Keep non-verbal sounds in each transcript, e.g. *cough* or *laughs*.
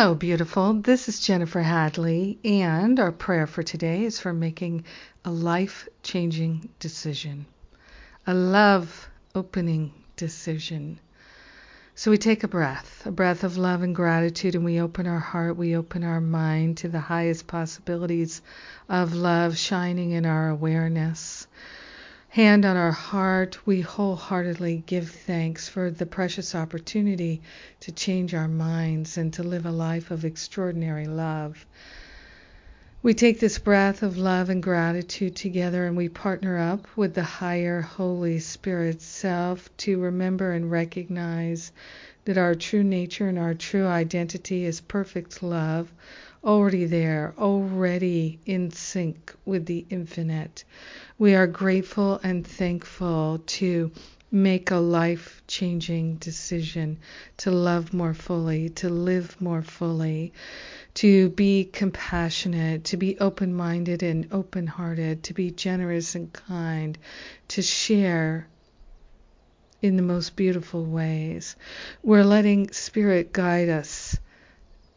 Hello, beautiful. This is Jennifer Hadley, and our prayer for today is for making a life changing decision, a love opening decision. So we take a breath, a breath of love and gratitude, and we open our heart, we open our mind to the highest possibilities of love shining in our awareness hand on our heart, we wholeheartedly give thanks for the precious opportunity to change our minds and to live a life of extraordinary love. We take this breath of love and gratitude together and we partner up with the higher Holy Spirit self to remember and recognize that our true nature and our true identity is perfect love, already there, already in sync with the infinite. We are grateful and thankful to make a life changing decision to love more fully, to live more fully, to be compassionate, to be open minded and open hearted, to be generous and kind, to share in the most beautiful ways. We're letting Spirit guide us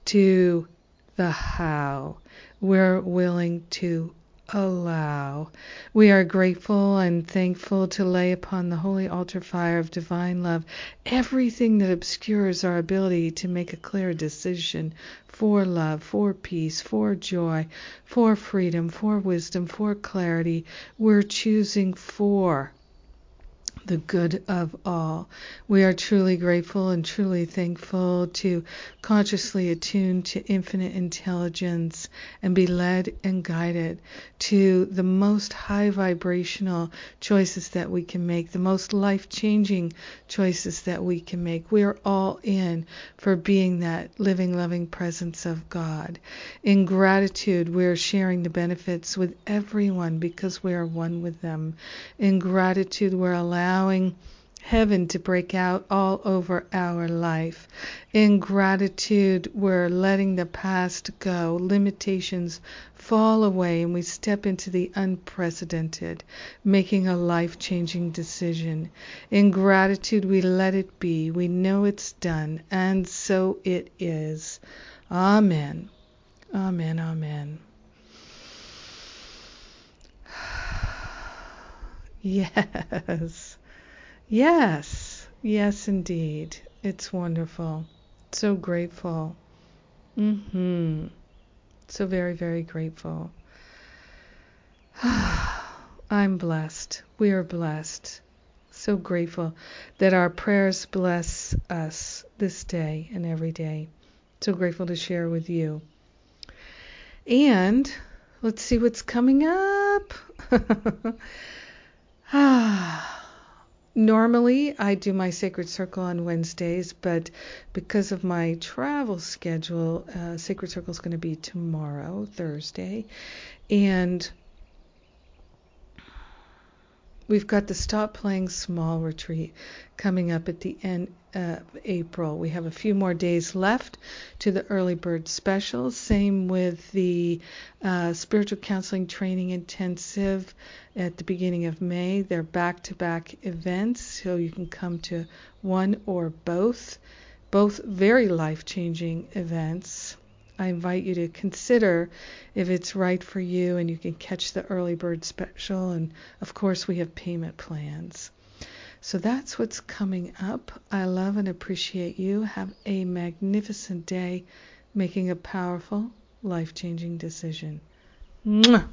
to the how. We're willing to allow. We are grateful and thankful to lay upon the holy altar fire of divine love everything that obscures our ability to make a clear decision for love, for peace, for joy, for freedom, for wisdom, for clarity. We're choosing for the good of all. We are truly grateful and truly thankful to consciously attune to infinite intelligence and be led and guided to the most high vibrational choices that we can make, the most life changing choices that we can make. We are all in for being that living, loving presence of God. In gratitude, we're sharing the benefits with everyone because we are one with them. In gratitude, we're allowing allowing heaven to break out all over our life. In gratitude, we're letting the past go, limitations fall away, and we step into the unprecedented, making a life changing decision. In gratitude, we let it be. We know it's done, and so it is. Amen. Amen. Amen. *sighs* Yes. Yes, yes, indeed. It's wonderful. So grateful. Mm-hmm. So very, very grateful. *sighs* I'm blessed. We are blessed. So grateful that our prayers bless us this day and every day. So grateful to share with you. And let's see what's coming up. *laughs* Normally, I do my Sacred Circle on Wednesdays, but because of my travel schedule, uh, Sacred Circle is going to be tomorrow, Thursday. And We've got the Stop Playing Small retreat coming up at the end of April. We have a few more days left to the early bird special. Same with the uh, spiritual counseling training intensive at the beginning of May. They're back to back events, so you can come to one or both. Both very life changing events. I invite you to consider if it's right for you and you can catch the early bird special. And of course, we have payment plans. So that's what's coming up. I love and appreciate you. Have a magnificent day making a powerful, life changing decision. Mwah!